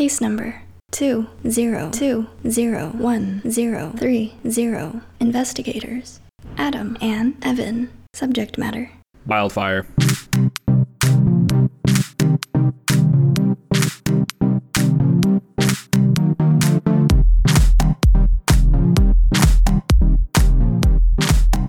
Case number 2020130. Investigators Adam and Evan. Subject matter Wildfire.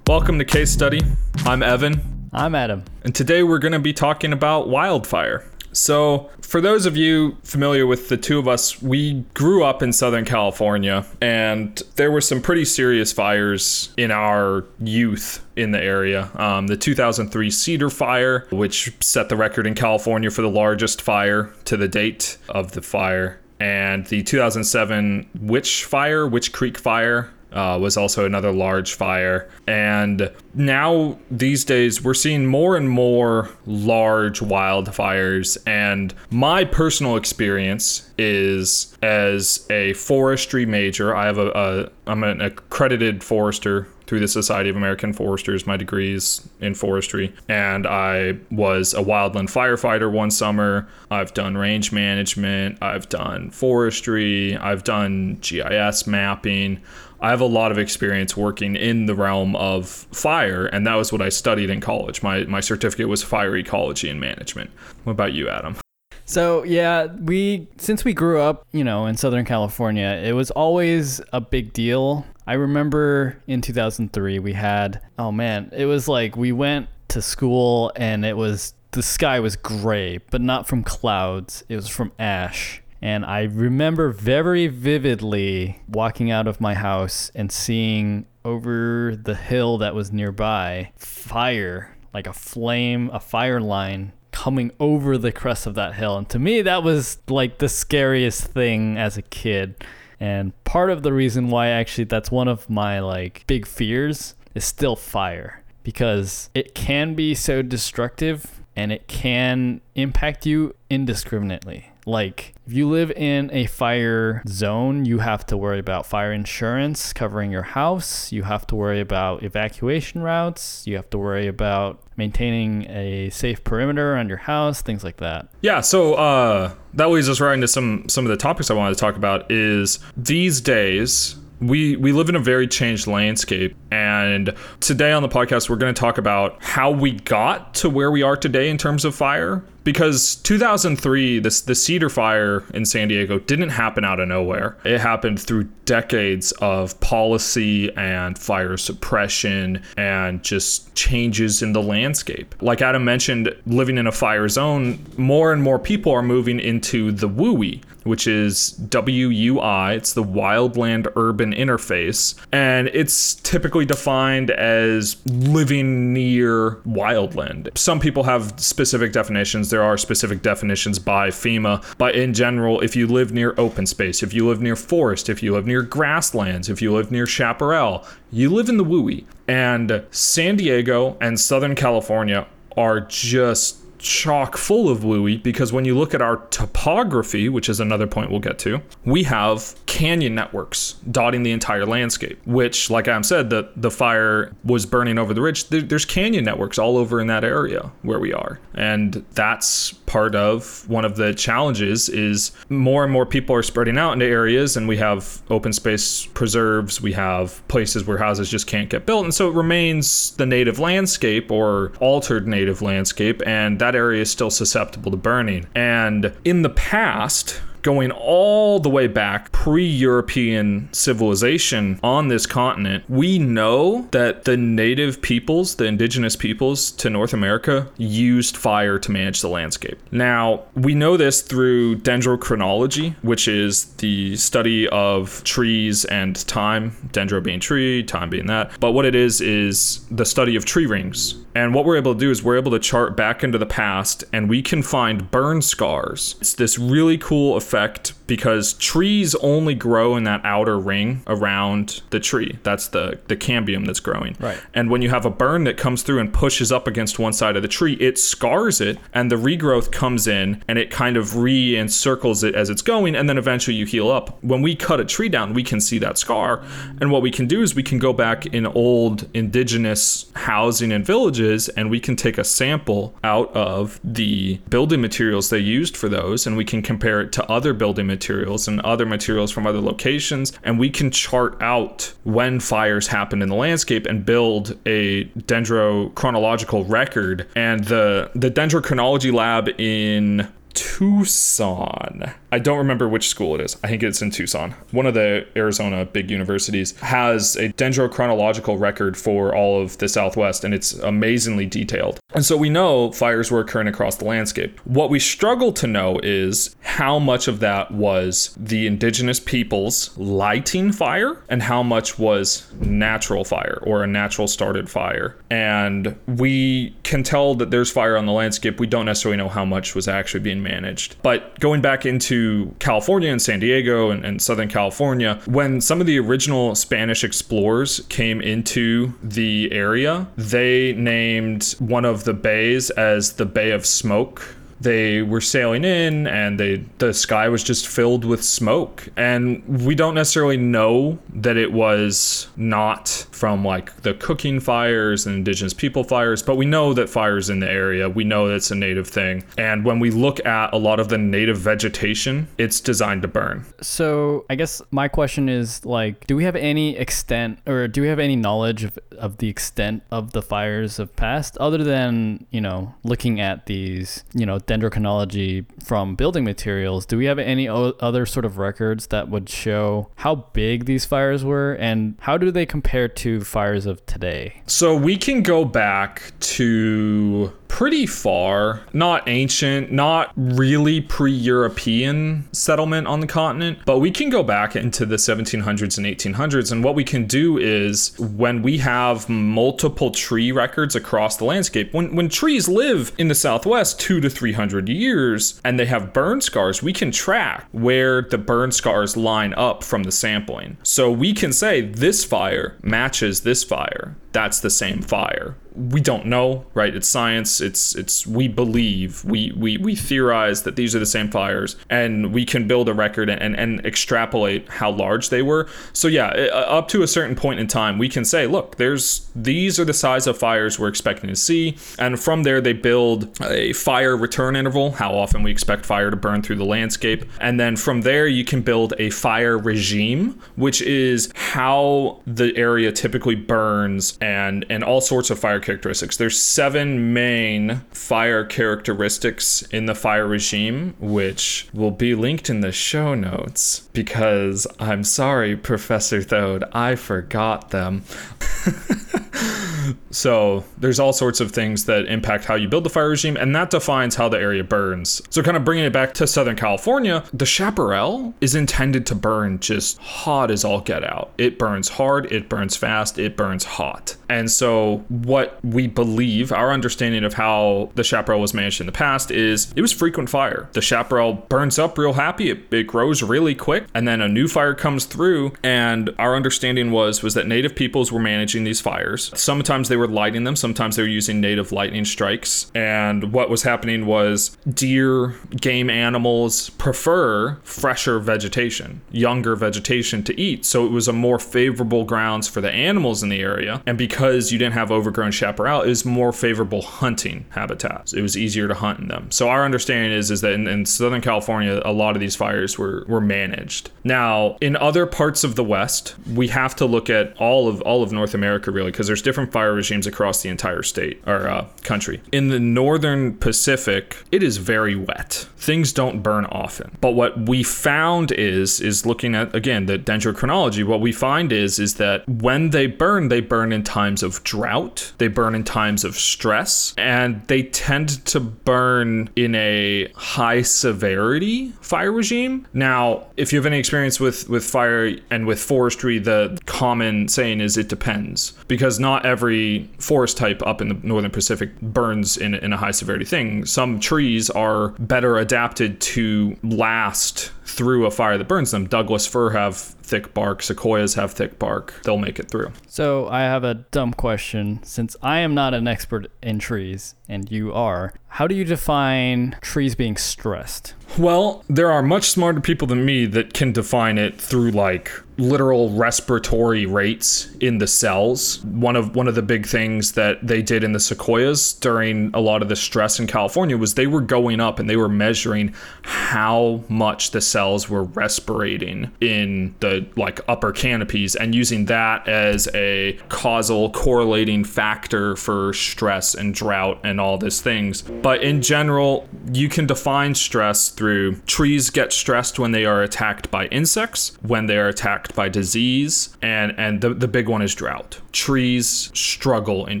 Welcome to Case Study. I'm Evan, I'm Adam. and today we're going to be talking about wildfire. So, for those of you familiar with the two of us, we grew up in Southern California, and there were some pretty serious fires in our youth in the area. Um, the 2003 Cedar Fire, which set the record in California for the largest fire to the date of the fire, and the 2007 Witch Fire, Witch Creek Fire, uh, was also another large fire. And now, these days, we're seeing more and more large wildfires. And my personal experience is as a forestry major, I have a, a I'm an accredited forester through the Society of American Foresters. My degree is in forestry, and I was a wildland firefighter one summer. I've done range management, I've done forestry, I've done GIS mapping. I have a lot of experience working in the realm of fire, and that was what I studied in college. My my certificate was fire ecology and management. What about you, Adam? So yeah, we since we grew up, you know, in Southern California, it was always a big deal. I remember in 2003 we had oh man, it was like we went to school and it was the sky was gray, but not from clouds. It was from ash. And I remember very vividly walking out of my house and seeing over the hill that was nearby fire, like a flame, a fire line coming over the crest of that hill. And to me, that was like the scariest thing as a kid. And part of the reason why actually that's one of my like big fears is still fire because it can be so destructive and it can impact you indiscriminately. Like, if you live in a fire zone, you have to worry about fire insurance covering your house. You have to worry about evacuation routes. You have to worry about maintaining a safe perimeter around your house, things like that. Yeah, so uh, that leads us right into some some of the topics I wanted to talk about. Is these days we we live in a very changed landscape, and today on the podcast we're going to talk about how we got to where we are today in terms of fire. Because 2003, this the Cedar Fire in San Diego didn't happen out of nowhere. It happened through decades of policy and fire suppression and just changes in the landscape. Like Adam mentioned, living in a fire zone, more and more people are moving into the WUI, which is WUI. It's the Wildland Urban Interface, and it's typically defined as living near wildland. Some people have specific definitions. There are specific definitions by FEMA, but in general, if you live near open space, if you live near forest, if you live near grasslands, if you live near chaparral, you live in the WUI. And San Diego and Southern California are just chock full of WUI because when you look at our topography, which is another point we'll get to, we have canyon networks dotting the entire landscape. Which, like Adam said, the the fire was burning over the ridge. There, there's canyon networks all over in that area where we are, and that's part of one of the challenges. Is more and more people are spreading out into areas, and we have open space preserves. We have places where houses just can't get built, and so it remains the native landscape or altered native landscape, and that area is still susceptible to burning. And in the past, going all the way back pre-European civilization on this continent, we know that the native peoples, the indigenous peoples to North America used fire to manage the landscape. Now, we know this through dendrochronology, which is the study of trees and time, dendro being tree, time being that. But what it is is the study of tree rings. And what we're able to do is we're able to chart back into the past and we can find burn scars. It's this really cool effect because trees only grow in that outer ring around the tree. That's the, the cambium that's growing. Right. And when you have a burn that comes through and pushes up against one side of the tree, it scars it and the regrowth comes in and it kind of re encircles it as it's going and then eventually you heal up. When we cut a tree down, we can see that scar. And what we can do is we can go back in old indigenous housing and villages and we can take a sample out of the building materials they used for those and we can compare it to other building materials materials and other materials from other locations, and we can chart out when fires happen in the landscape and build a dendrochronological record. And the the dendrochronology lab in Tucson. I don't remember which school it is. I think it's in Tucson. One of the Arizona big universities has a dendrochronological record for all of the Southwest, and it's amazingly detailed. And so we know fires were occurring across the landscape. What we struggle to know is how much of that was the indigenous peoples lighting fire and how much was natural fire or a natural started fire. And we can tell that there's fire on the landscape. We don't necessarily know how much was actually being managed. But going back into California and San Diego and, and Southern California, when some of the original Spanish explorers came into the area, they named one of the bays as the Bay of Smoke they were sailing in and they the sky was just filled with smoke. And we don't necessarily know that it was not from like the cooking fires and indigenous people fires but we know that fires in the area. We know it's a native thing. And when we look at a lot of the native vegetation it's designed to burn. So i guess my question is like do we have any extent or do we have any knowledge of, of the extent of the fires of past other than you know looking at these you know dendrochronology from building materials, do we have any o- other sort of records that would show how big these fires were and how do they compare to fires of today? So we can go back to pretty far, not ancient, not really pre European settlement on the continent, but we can go back into the 1700s and 1800s. And what we can do is when we have multiple tree records across the landscape, when, when trees live in the Southwest two to 300 years and they have burn scars, we can track where the burn scars line up from the sampling. So we can say this fire matches this fire. That's the same fire we don't know, right? It's science. It's it's we believe we we we theorize that these are the same fires, and we can build a record and and extrapolate how large they were. So yeah, uh, up to a certain point in time, we can say, look, there's these are the size of fires we're expecting to see, and from there they build a fire return interval, how often we expect fire to burn through the landscape, and then from there you can build a fire regime, which is how the area typically burns and and all sorts of fire characteristics. There's seven main fire characteristics in the fire regime, which will be linked in the show notes because I'm sorry, Professor Thode, I forgot them. so there's all sorts of things that impact how you build the fire regime, and that defines how the area burns. So kind of bringing it back to Southern California, the chaparral is intended to burn just hot as all get out. It burns hard, it burns fast, it burns hot. And so what we believe, our understanding of how the chaparral was managed in the past is it was frequent fire. The chaparral burns up real happy, it, it grows really quick, and then a new fire comes through. And our understanding was was that native peoples were managing these fires. Sometimes they were lighting them, sometimes they were using native lightning strikes. And what was happening was deer, game animals prefer fresher vegetation, younger vegetation to eat. So it was a more favorable grounds for the animals in the area. And because you didn't have overgrown chaparral, was more favorable hunting habitats. It was easier to hunt in them. So our understanding is is that in, in Southern California, a lot of these fires were were managed. Now, in other parts of the West, we have to look at all of all of North America really because there's different fire regimes across the entire state or uh, country. In the northern Pacific, it is very wet. Things don't burn often. But what we found is is looking at again the dendrochronology. What we find is is that when they burn, they burn in times of drought. They burn in times of stress, and they tend to burn in a high severity fire regime. Now, if you have any experience with with fire and with forestry, the common saying is it depends because not every forest type up in the northern Pacific burns in, in a high severity thing. Some trees are better adapted to last through a fire that burns them. Douglas fir have thick bark, sequoias have thick bark. They'll make it through. So I have a dumb question since I am not an expert in trees and you are. How do you define trees being stressed? Well, there are much smarter people than me that can define it through like literal respiratory rates in the cells. One of one of the big things that they did in the sequoias during a lot of the stress in California was they were going up and they were measuring how much the cells were respirating in the like upper canopies and using that as a causal correlating factor for stress and drought and all these things. But in general, you can define stress through trees get stressed when they are attacked by insects, when they are attacked by disease, and and the, the big one is drought. Trees struggle in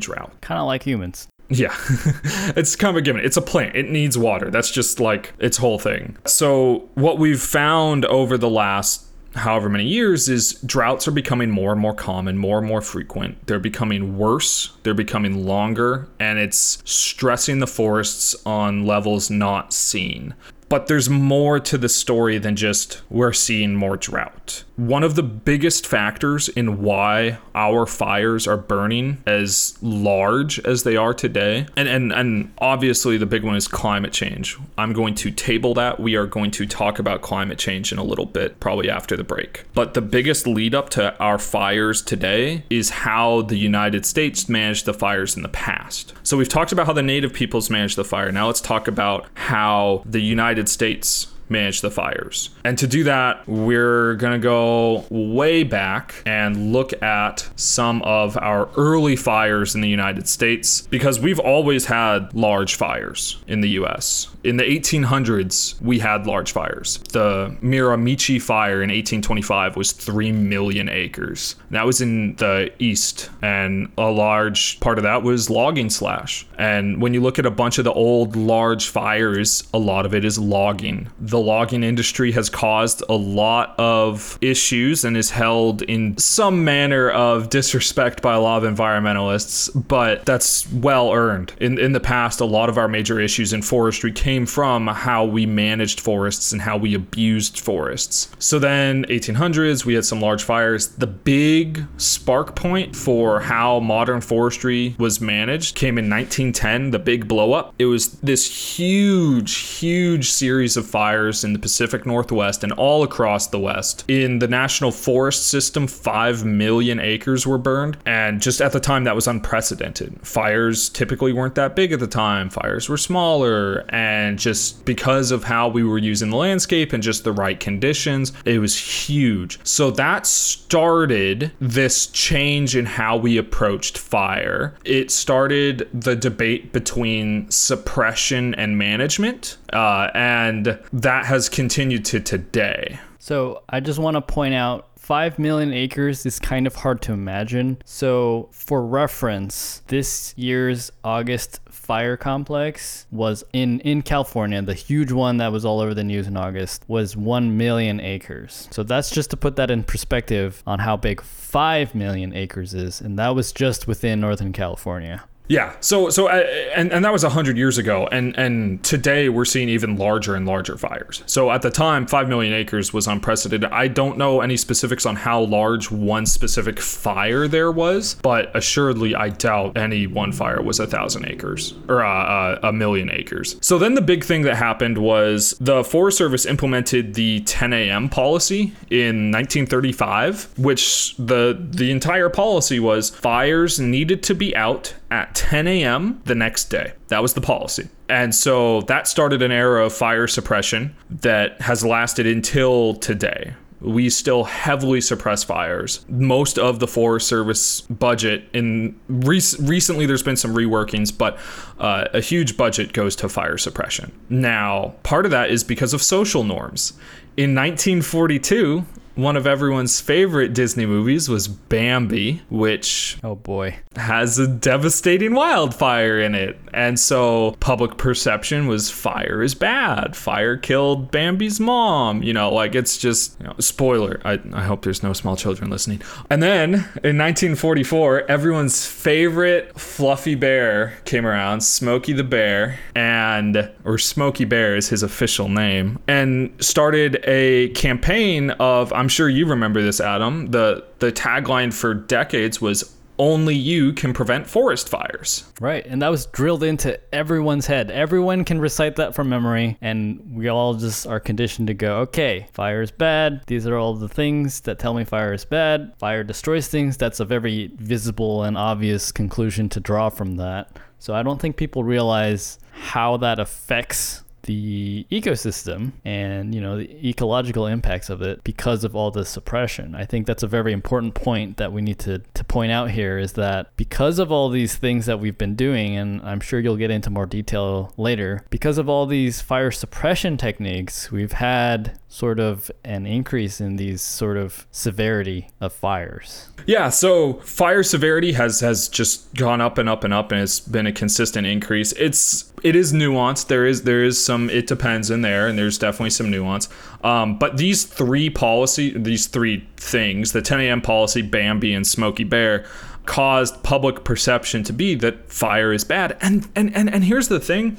drought. Kind of like humans. Yeah, it's kind of a given. It's a plant. It needs water. That's just like its whole thing. So, what we've found over the last however many years is droughts are becoming more and more common, more and more frequent. They're becoming worse, they're becoming longer, and it's stressing the forests on levels not seen. But there's more to the story than just we're seeing more drought. One of the biggest factors in why our fires are burning as large as they are today, and, and, and obviously the big one is climate change. I'm going to table that. We are going to talk about climate change in a little bit, probably after the break. But the biggest lead up to our fires today is how the United States managed the fires in the past. So we've talked about how the native peoples managed the fire. Now let's talk about how the United States manage the fires. And to do that, we're going to go way back and look at some of our early fires in the United States because we've always had large fires in the US. In the 1800s, we had large fires. The Miramichi fire in 1825 was 3 million acres. That was in the east, and a large part of that was logging slash. And when you look at a bunch of the old large fires, a lot of it is logging. The logging industry has caused a lot of issues and is held in some manner of disrespect by a lot of environmentalists, but that's well earned. In, in the past, a lot of our major issues in forestry came from how we managed forests and how we abused forests. So then, 1800s, we had some large fires. The big spark point for how modern forestry was managed came in 1910, the big blow up. It was this huge, huge series of fires in the Pacific Northwest and all across the West. In the National Forest System, 5 million acres were burned. And just at the time, that was unprecedented. Fires typically weren't that big at the time, fires were smaller. And just because of how we were using the landscape and just the right conditions, it was huge. So that started this change in how we approached fire. It started the debate between suppression and management. Uh, and that has continued to today. So I just want to point out 5 million acres is kind of hard to imagine. So, for reference, this year's August fire complex was in in California. The huge one that was all over the news in August was 1 million acres. So that's just to put that in perspective on how big 5 million acres is, and that was just within Northern California. Yeah. So so uh, and and that was 100 years ago and and today we're seeing even larger and larger fires. So at the time 5 million acres was unprecedented. I don't know any specifics on how large one specific fire there was, but assuredly I doubt any one fire was a 1000 acres or uh, uh, a million acres. So then the big thing that happened was the Forest Service implemented the 10 a.m. policy in 1935, which the the entire policy was fires needed to be out at 10 a.m. the next day. That was the policy. And so that started an era of fire suppression that has lasted until today. We still heavily suppress fires. Most of the Forest Service budget in rec- recently, there's been some reworkings, but uh, a huge budget goes to fire suppression. Now, part of that is because of social norms. In 1942, one of everyone's favorite Disney movies was Bambi, which Oh boy. has a devastating wildfire in it. And so public perception was fire is bad. Fire killed Bambi's mom. You know, like it's just, you know, spoiler. I, I hope there's no small children listening. And then in 1944, everyone's favorite fluffy bear came around, Smokey the Bear, and, or Smokey Bear is his official name, and started a campaign of, I'm sure you remember this, Adam. The, the tagline for decades was only you can prevent forest fires. Right. And that was drilled into everyone's head. Everyone can recite that from memory. And we all just are conditioned to go, okay, fire is bad. These are all the things that tell me fire is bad. Fire destroys things. That's a very visible and obvious conclusion to draw from that. So I don't think people realize how that affects the ecosystem and you know the ecological impacts of it because of all the suppression. I think that's a very important point that we need to to point out here is that because of all these things that we've been doing and I'm sure you'll get into more detail later, because of all these fire suppression techniques, we've had sort of an increase in these sort of severity of fires. Yeah, so fire severity has has just gone up and up and up and it's been a consistent increase. It's it is nuanced. There is there is some it depends in there and there's definitely some nuance. Um, but these three policy these three things, the 10 a.m. policy, Bambi and Smokey Bear caused public perception to be that fire is bad. And and and, and here's the thing,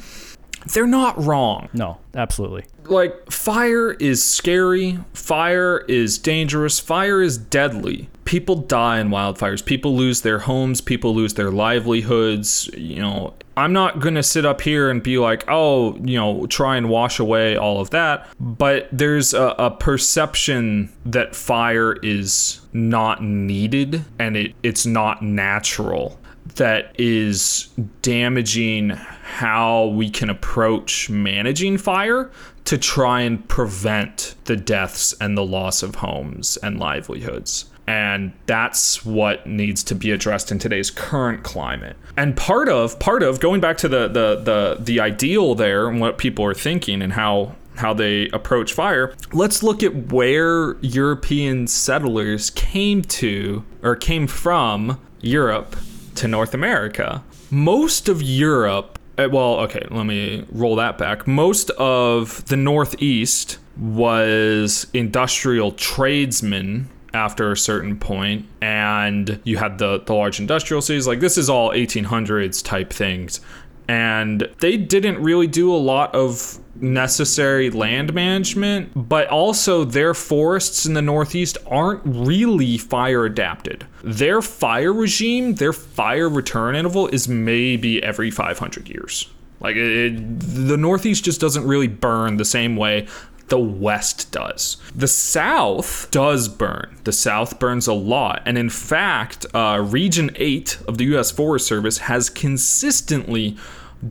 they're not wrong. No, absolutely. Like, fire is scary, fire is dangerous, fire is deadly. People die in wildfires, people lose their homes, people lose their livelihoods. You know, I'm not going to sit up here and be like, oh, you know, try and wash away all of that. But there's a, a perception that fire is not needed and it, it's not natural that is damaging how we can approach managing fire to try and prevent the deaths and the loss of homes and livelihoods. And that's what needs to be addressed in today's current climate. And part of part of going back to the the the, the ideal there and what people are thinking and how how they approach fire, let's look at where European settlers came to or came from Europe to North America. Most of Europe, uh, well, okay, let me roll that back. Most of the Northeast was industrial tradesmen after a certain point and you had the the large industrial cities like this is all 1800s type things and they didn't really do a lot of necessary land management, but also their forests in the Northeast aren't really fire adapted. Their fire regime, their fire return interval is maybe every 500 years. Like it, it, the Northeast just doesn't really burn the same way the West does. The South does burn. The South burns a lot. And in fact, uh, Region 8 of the U.S. Forest Service has consistently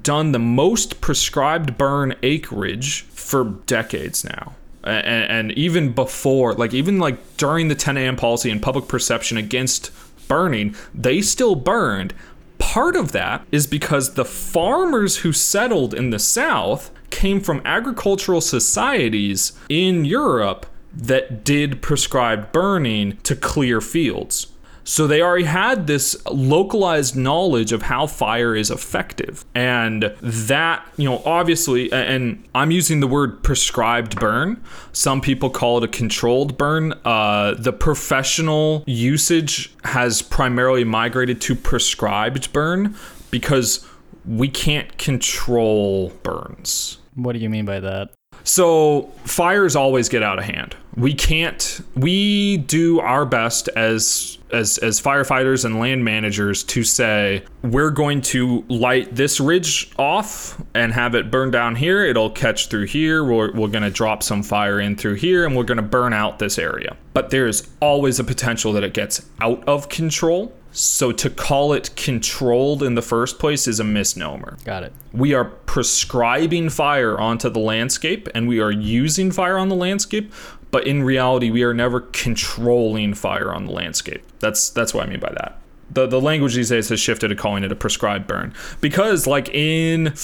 done the most prescribed burn acreage for decades now. And, and, even before, like even like during the 10 a.m. policy and public perception against burning, they still burned. Part of that is because the farmers who settled in the South came from agricultural societies in Europe that did prescribed burning to clear fields. So they already had this localized knowledge of how fire is effective. And that, you know, obviously, and I'm using the word prescribed burn. Some people call it a controlled burn. Uh, the professional usage has primarily migrated to prescribed burn because we can't control burns. What do you mean by that? So fires always get out of hand. We can't. We do our best as as as firefighters and land managers to say we're going to light this ridge off and have it burn down here. It'll catch through here. We're we're going to drop some fire in through here, and we're going to burn out this area. But there is always a potential that it gets out of control. So to call it controlled in the first place is a misnomer. Got it. We are prescribing fire onto the landscape and we are using fire on the landscape, but in reality we are never controlling fire on the landscape. That's that's what I mean by that. The the language these days has shifted to calling it a prescribed burn. Because like in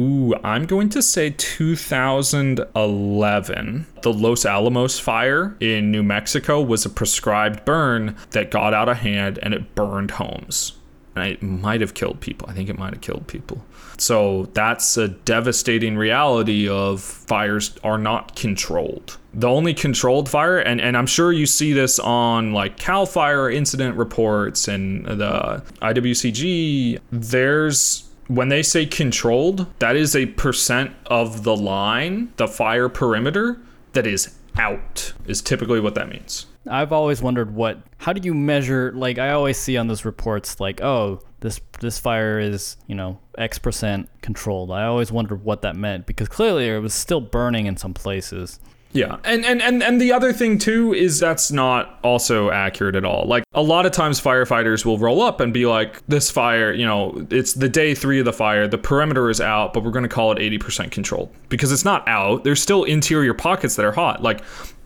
Ooh, I'm going to say 2011. The Los Alamos fire in New Mexico was a prescribed burn that got out of hand and it burned homes. And it might have killed people. I think it might have killed people. So that's a devastating reality of fires are not controlled. The only controlled fire, and, and I'm sure you see this on like CAL FIRE incident reports and the IWCG, there's when they say controlled, that is a percent of the line, the fire perimeter, that is out, is typically what that means. I've always wondered what how do you measure like I always see on those reports like oh this this fire is you know X percent controlled. I always wondered what that meant because clearly it was still burning in some places. Yeah. And, and and and the other thing too is that's not also accurate at all. Like a lot of times firefighters will roll up and be like this fire, you know, it's the day 3 of the fire, the perimeter is out, but we're going to call it 80% controlled because it's not out. There's still interior pockets that are hot. Like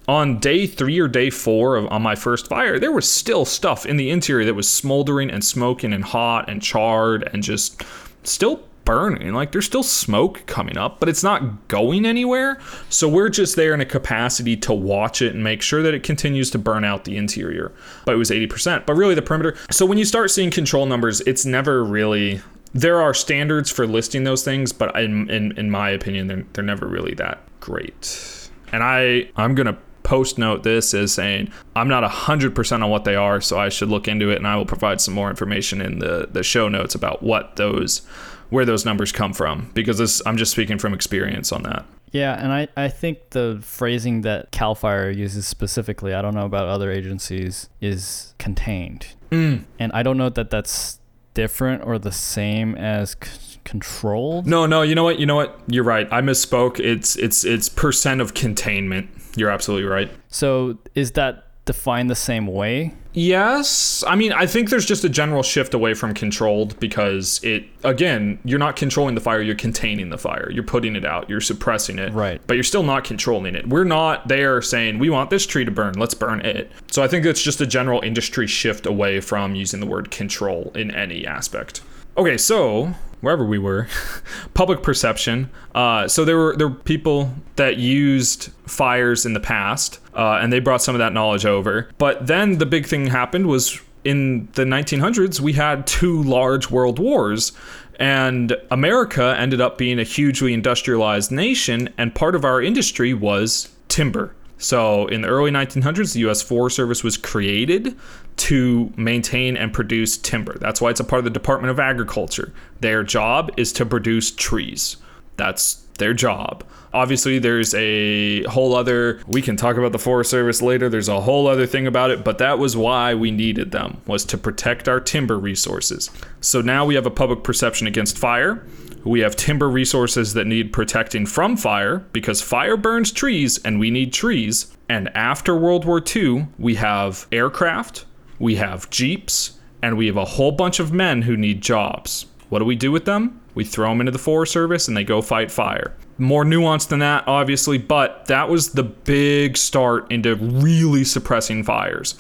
on day three or day four of on my first fire, there was still stuff in the interior that was smoldering and smoking and hot and charred and just still burning. Like there's still smoke coming up, but it's not going anywhere. So we're just there in a capacity to watch it and make sure that it continues to burn out the interior. But it was 80%. But really the perimeter. So when you start seeing control numbers, it's never really there are standards for listing those things, but in in, in my opinion, they're, they're never really that great. And I I'm gonna post note this as saying I'm not 100% on what they are, so I should look into it and I will provide some more information in the, the show notes about what those where those numbers come from because this I'm just speaking from experience on that. Yeah, and I, I think the phrasing that CAL FIRE uses specifically, I don't know about other agencies, is contained. Mm. And I don't know that that's different or the same as c- controlled. No, no, you know what? You know what? You're right. I misspoke. It's it's it's percent of containment. You're absolutely right. So is that defined the same way? Yes. I mean, I think there's just a general shift away from controlled because it, again, you're not controlling the fire, you're containing the fire. You're putting it out, you're suppressing it. Right. But you're still not controlling it. We're not there saying, we want this tree to burn, let's burn it. So I think it's just a general industry shift away from using the word control in any aspect. Okay, so wherever we were, public perception. Uh, so there were there were people that used fires in the past, uh, and they brought some of that knowledge over. But then the big thing happened was in the 1900s we had two large world wars. And America ended up being a hugely industrialized nation, and part of our industry was timber. So, in the early 1900s, the U.S. Forest Service was created to maintain and produce timber. That's why it's a part of the Department of Agriculture. Their job is to produce trees. That's their job. Obviously, there's a whole other. We can talk about the Forest Service later. There's a whole other thing about it, but that was why we needed them was to protect our timber resources. So now we have a public perception against fire. We have timber resources that need protecting from fire because fire burns trees and we need trees. And after World War II, we have aircraft, we have jeeps, and we have a whole bunch of men who need jobs. What do we do with them? We throw them into the Forest Service and they go fight fire. More nuanced than that, obviously, but that was the big start into really suppressing fires.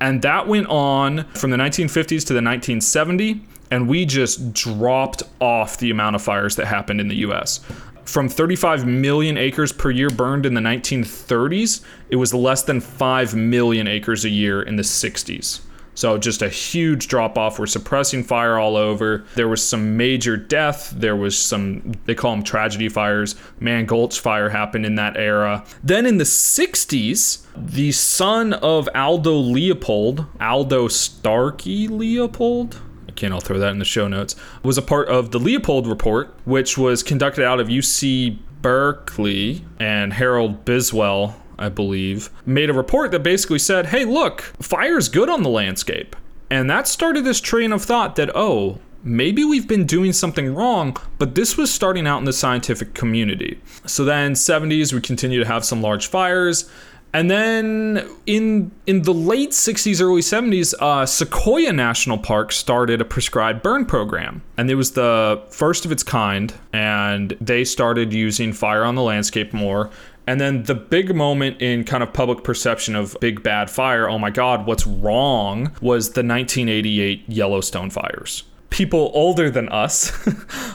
And that went on from the 1950s to the 1970s and we just dropped off the amount of fires that happened in the US. From 35 million acres per year burned in the 1930s, it was less than 5 million acres a year in the 60s. So just a huge drop off. We're suppressing fire all over. There was some major death. There was some they call them tragedy fires. Mann Gulch fire happened in that era. Then in the 60s, the son of Aldo Leopold, Aldo Starker Leopold, again, I'll throw that in the show notes, was a part of the Leopold Report, which was conducted out of UC Berkeley and Harold Biswell, I believe, made a report that basically said, hey, look, fire's good on the landscape. And that started this train of thought that, oh, maybe we've been doing something wrong, but this was starting out in the scientific community. So then 70s we continue to have some large fires. And then in in the late 60s, early 70s, uh, Sequoia National Park started a prescribed burn program, and it was the first of its kind. And they started using fire on the landscape more. And then the big moment in kind of public perception of big bad fire, oh my God, what's wrong, was the 1988 Yellowstone fires people older than us,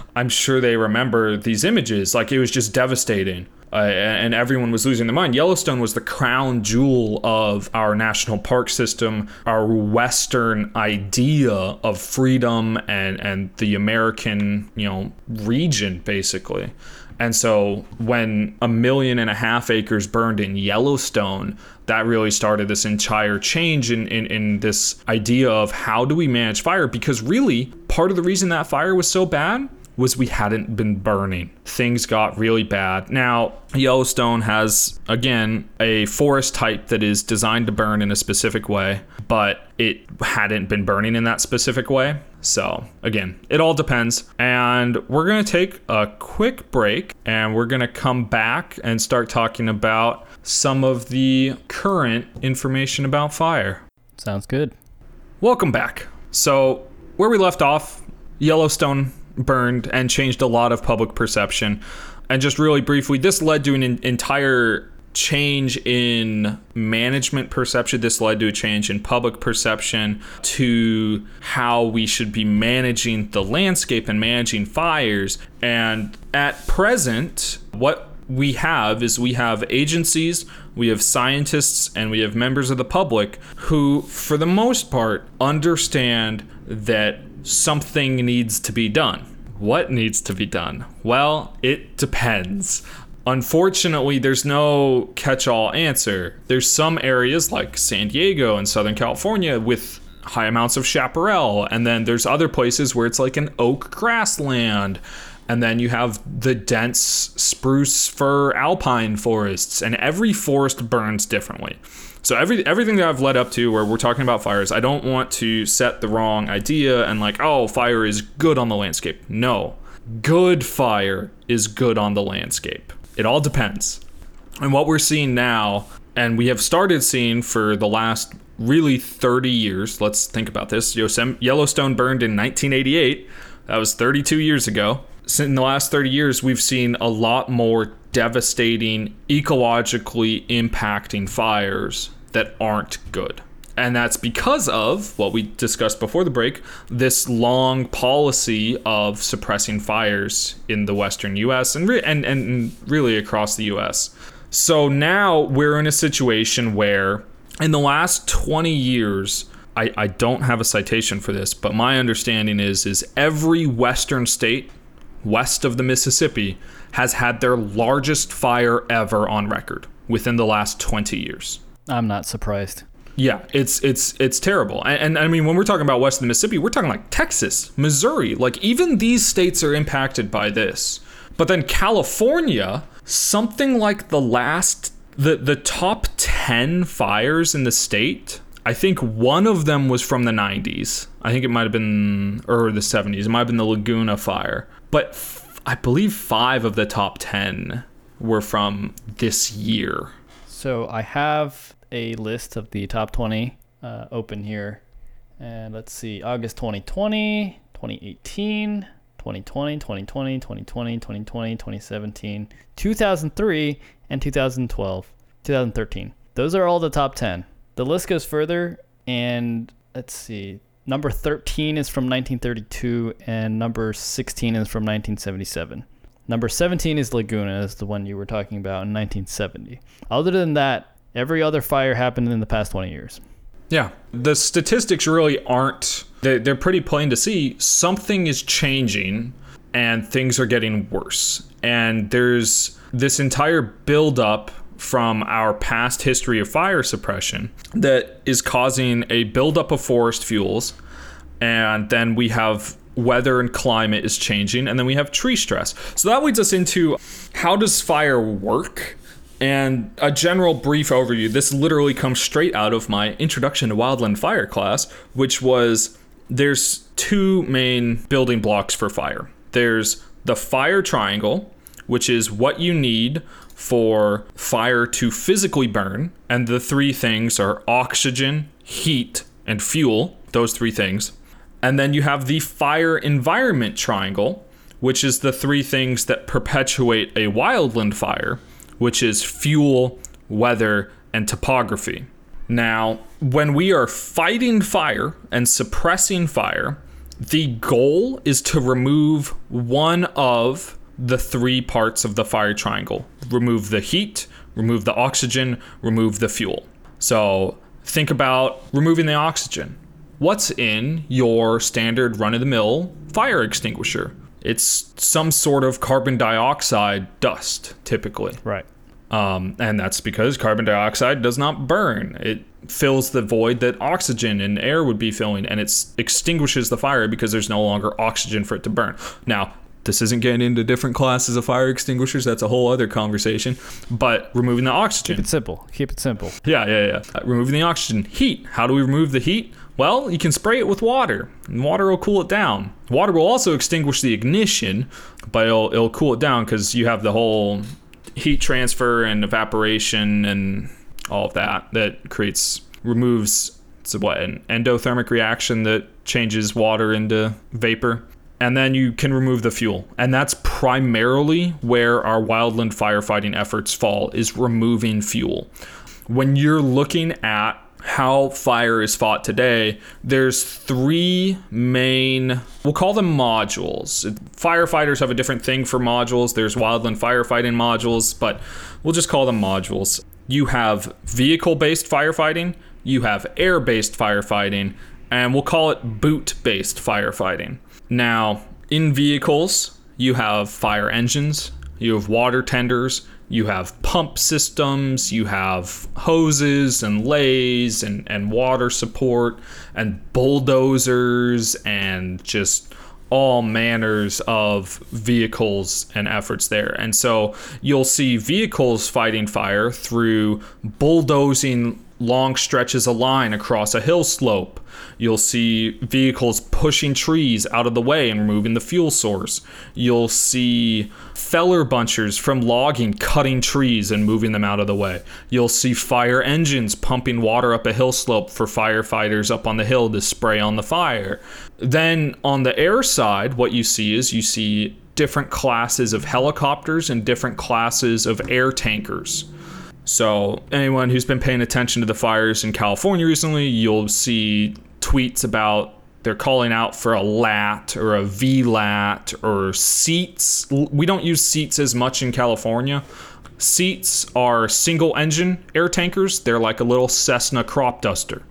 I'm sure they remember these images. Like it was just devastating. Uh, and everyone was losing their mind. Yellowstone was the crown jewel of our national park system, our Western idea of freedom and, and the American, you know, region, basically. And so when a million and a half acres burned in Yellowstone, that really started this entire change in, in, in this idea of how do we manage fire? Because really, part of the reason that fire was so bad was we hadn't been burning. Things got really bad. Now, Yellowstone has, again, a forest type that is designed to burn in a specific way, but it hadn't been burning in that specific way. So, again, it all depends. And we're going to take a quick break and we're going to come back and start talking about some of the current information about fire. Sounds good. Welcome back. So, where we left off, Yellowstone burned and changed a lot of public perception. And just really briefly, this led to an entire change in management perception. This led to a change in public perception to how we should be managing the landscape and managing fires. And at present, what we have is we have agencies, we have scientists, and we have members of the public who, for the most part, understand that something needs to be done. What needs to be done? Well, it depends. Unfortunately, there's no catch all answer. There's some areas like San Diego and Southern California with high amounts of chaparral, and then there's other places where it's like an oak grassland. And then you have the dense spruce fir alpine forests, and every forest burns differently. So every everything that I've led up to where we're talking about fires, I don't want to set the wrong idea and like, oh, fire is good on the landscape. No. Good fire is good on the landscape. It all depends. And what we're seeing now, and we have started seeing for the last really 30 years, let's think about this. Yellowstone burned in 1988. That was 32 years ago. In the last 30 years, we've seen a lot more devastating, ecologically impacting fires that aren't good. And that's because of what we discussed before the break this long policy of suppressing fires in the western US and, re- and, and really across the US. So now we're in a situation where, in the last 20 years, I, I don't have a citation for this, but my understanding is is every western state west of the Mississippi has had their largest fire ever on record within the last 20 years. I'm not surprised. Yeah, it's it's it's terrible. And, and, I mean, when we're talking about west of the Mississippi, we're talking like Texas, Missouri. Like even these states are impacted by this. But then California, something like the last the the top 10 fires in the state, I think one of them was from the 90s. I think it might have been or the 70s. It might have been the Laguna fire. But f- I believe 5 of the top 10 were from this year. So I have a list of the top 20 uh, open here. And let's see August 2020, 2018, 2020, 2020, 2020, 2020, 2017, 2003, and 2012, 2013. Those are all the top 10. The list goes further, and let's see. Number 13 is from 1932, and number 16 is from 1977. Number 17 is Laguna, is the one you were talking about in 1970. Other than that, Every other fire happened in the past 20 years. Yeah. The statistics really aren't, they're, pretty plain to see. Something is changing and things are getting worse. And there's this entire buildup from our past history of fire suppression that is causing a buildup of forest fuels. And then we have weather and climate is changing. And then we have tree stress. So that leads us into how does fire work? And a general brief overview. This literally comes straight out of my Introduction to Wildland Fire class, which was there's two main building blocks for fire. There's the fire triangle, which is what you need for fire to physically burn, and the three things are oxygen, heat, and fuel, those three things. And then you have the fire environment triangle, which is the three things that perpetuate a wildland fire which is fuel, weather, and topography. Now, when we are fighting fire and suppressing fire, the goal is to remove one of the three parts of the fire triangle remove the heat, remove the oxygen, remove the fuel. So, think about removing the oxygen. What's in your standard run of the mill fire extinguisher? It's some sort of carbon dioxide dust, typically. Right. Um, and that's because carbon dioxide does not burn. It fills the void that oxygen and air would be filling, and it extinguishes the fire because there's no longer oxygen for it to burn. Now, this isn't getting into different classes of fire extinguishers. That's a whole other conversation. But removing the oxygen. Keep it simple. Keep it simple. Yeah, yeah, yeah. Uh, removing the oxygen. Heat. How do we remove the heat? Well, you can spray it with water, and water will cool it down. Water will also extinguish the ignition, but it'll, it'll cool it down because you have the whole heat transfer and evaporation and all of that that creates removes what an endothermic reaction that changes water into vapor. And then you can remove the fuel. And that's primarily where our wildland firefighting efforts fall is removing fuel. When you're looking at how fire is fought today, there's three main, we'll call them modules. Firefighters have a different thing for modules. There's wildland firefighting modules, but we'll just call them modules. You have vehicle based firefighting, you have air based firefighting, and we'll call it boot based firefighting. Now, in vehicles, you have fire engines, you have water tenders, you have pump systems, you have hoses and lays and, and water support and bulldozers and just all manners of vehicles and efforts there. And so you'll see vehicles fighting fire through bulldozing long stretches of line across a hill slope. You'll see vehicles pushing trees out of the way and removing the fuel source. You'll see feller bunchers from logging cutting trees and moving them out of the way. You'll see fire engines pumping water up a hill slope for firefighters up on the hill to spray on the fire. Then on the air side, what you see is you see different classes of helicopters and different classes of air tankers. So, anyone who's been paying attention to the fires in California recently, you'll see tweets about they're calling out for a lat or a VLAT or seats. We don't use seats as much in California. Seats are single engine air tankers, they're like a little Cessna crop duster.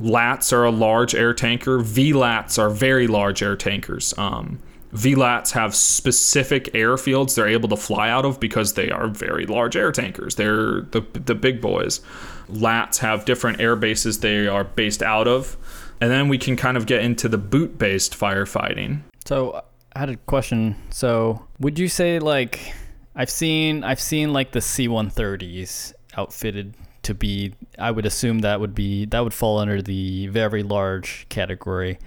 Lats are a large air tanker, VLATs are very large air tankers. Um, VLATs have specific airfields they're able to fly out of because they are very large air tankers. They're the, the big boys. LATs have different air bases they are based out of. And then we can kind of get into the boot based firefighting. So I had a question. So would you say like I've seen I've seen like the C-130s outfitted to be I would assume that would be that would fall under the very large category.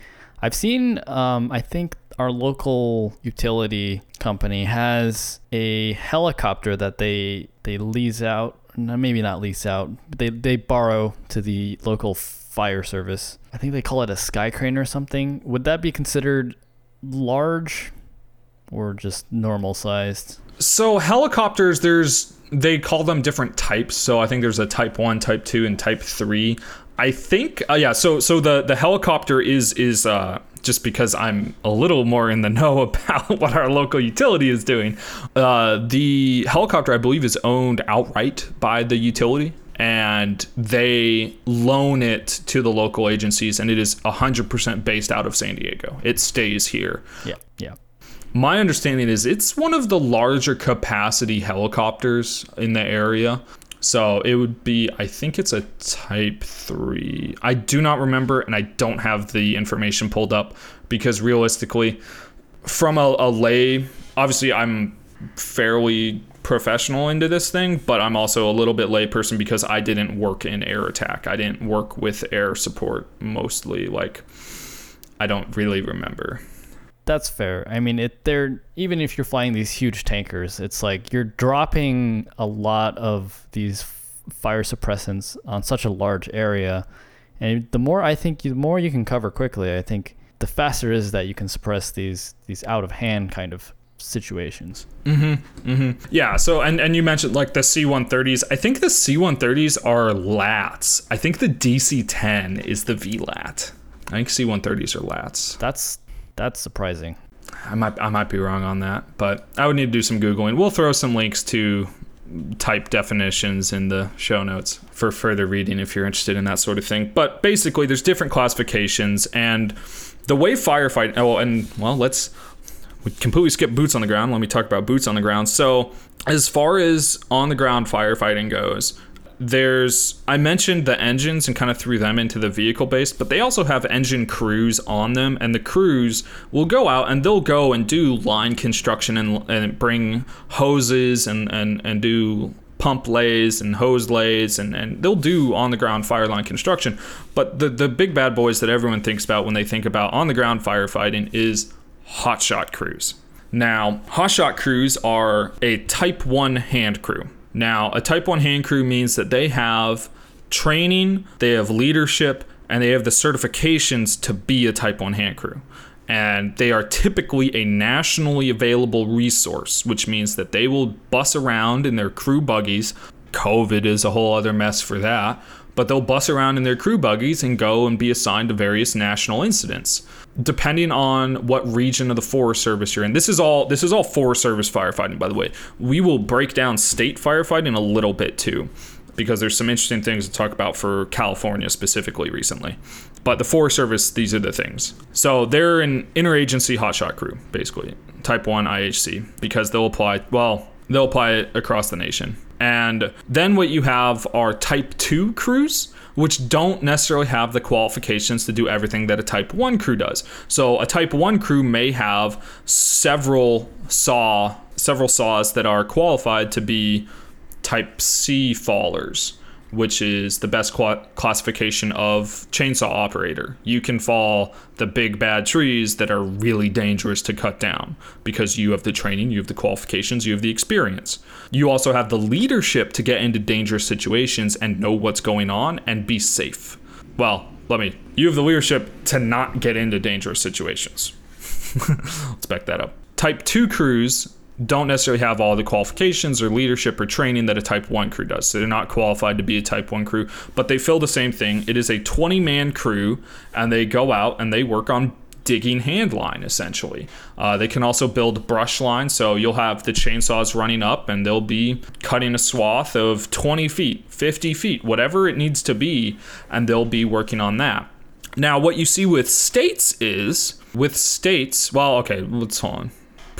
I've seen um, I think our local utility company has a helicopter that they they lease out. Maybe not lease out. They they borrow to the local fire service. I think they call it a sky crane or something. Would that be considered large or just normal sized? So helicopters there's they call them different types. So i think there's a type 1 type 2 and type 3 i think uh, yeah so so the the helicopter is is uh just because I'm a little more in the know about what our local utility is doing. Uh, the helicopter, I believe, is owned outright by the utility and they loan it to the local agencies and it is 100% based out of San Diego. It stays here. Yeah. Yeah. My understanding is it's one of the larger capacity helicopters in the area. So it would be, I think it's a type 3. I do not remember, and I don't have the information pulled up because realistically, from a, a lay, obviously I'm fairly professional into this thing, but I'm also a little bit lay person because I didn't work in air attack. I didn't work with air support mostly. Like, I don't really remember. That's fair. I mean, it they're even if you're flying these huge tankers, it's like you're dropping a lot of these fire suppressants on such a large area, and the more I think, the more you can cover quickly. I think the faster is that you can suppress these these out of hand kind of situations. Mm-hmm. Mm-hmm. Yeah. So, and and you mentioned like the C130s. I think the C130s are lats. I think the DC10 is the VLAT. I think C130s are lats. That's that's surprising. I might I might be wrong on that, but I would need to do some googling. We'll throw some links to type definitions in the show notes for further reading if you're interested in that sort of thing. But basically, there's different classifications, and the way firefight. Oh, and well, let's we completely skip boots on the ground. Let me talk about boots on the ground. So, as far as on the ground firefighting goes, there's I mentioned the engines and kind of threw them into the vehicle base, but they also have engine crews on them, and the crews will go out and they'll go and do line construction and, and bring hoses and, and, and do pump lays and hose lays and, and they'll do on the ground fire line construction. But the, the big bad boys that everyone thinks about when they think about on the ground firefighting is hotshot crews. Now, hotshot crews are a type 1 hand crew. Now, a type 1 hand crew means that they have training, they have leadership, and they have the certifications to be a type 1 hand crew. And they are typically a nationally available resource, which means that they will bus around in their crew buggies. COVID is a whole other mess for that but they'll bus around in their crew buggies and go and be assigned to various national incidents depending on what region of the forest service you're in this is all this is all forest service firefighting by the way. We will break down state firefighting a little bit too because there's some interesting things to talk about for california specifically recently. But the forest service these are the things. So they're an interagency hotshot crew basically type 1 ihc because they'll apply well they'll apply it across the nation. And then what you have are type 2 crews, which don't necessarily have the qualifications to do everything that a type 1 crew does. So a type 1 crew may have several saw several saws that are qualified to be type C fallers which is the best classification of chainsaw operator. You can fall the big bad trees that are really dangerous to cut down because you have the training, you have the qualifications, you have the experience. You also have the leadership to get into dangerous situations and know what's going on and be safe. Well, let me. You have the leadership to not get into dangerous situations. Let's back that up. Type 2 crews don't necessarily have all the qualifications or leadership or training that a type 1 crew does. So they're not qualified to be a type 1 crew, but they fill the same thing. It is a 20 man crew, and they go out and they work on digging hand line essentially. Uh, they can also build brush line, so you'll have the chainsaws running up and they'll be cutting a swath of 20 feet, 50 feet, whatever it needs to be, and they'll be working on that. Now, what you see with states is with states, well, okay, let's hold on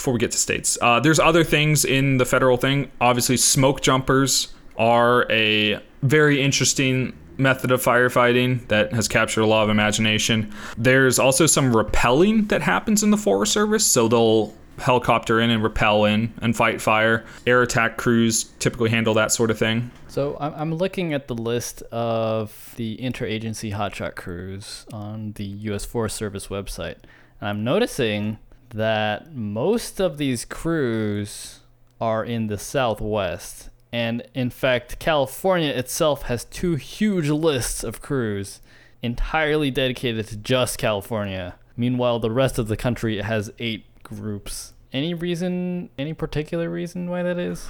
before we get to states. Uh, there's other things in the federal thing. Obviously, smoke jumpers are a very interesting method of firefighting that has captured a lot of imagination. There's also some rappelling that happens in the Forest Service, so they'll helicopter in and rappel in and fight fire. Air attack crews typically handle that sort of thing. So I'm looking at the list of the interagency hotshot crews on the U.S. Forest Service website, and I'm noticing that most of these crews are in the Southwest. And in fact, California itself has two huge lists of crews entirely dedicated to just California. Meanwhile, the rest of the country has eight groups. Any reason, any particular reason why that is?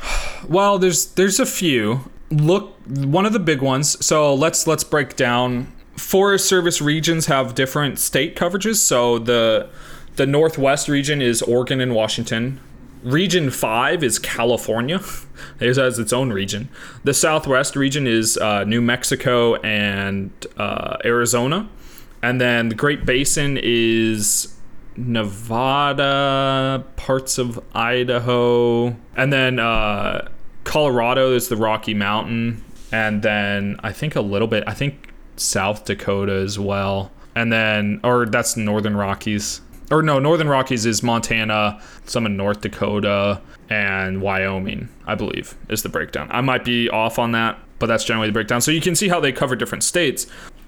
Well, there's there's a few. Look, one of the big ones. So let's let's break down. Forest Service regions have different state coverages. So the the Northwest region is Oregon and Washington. Region 5 is California. it has its own region. The Southwest region is uh, New Mexico and uh, Arizona. And then the Great Basin is Nevada, parts of Idaho. And then uh, Colorado is the Rocky Mountain. And then I think a little bit, I think South Dakota as well. And then, or that's Northern Rockies or no, Northern Rockies is Montana, some in North Dakota, and Wyoming, I believe, is the breakdown. I might be off on that, but that's generally the breakdown. So you can see how they cover different states.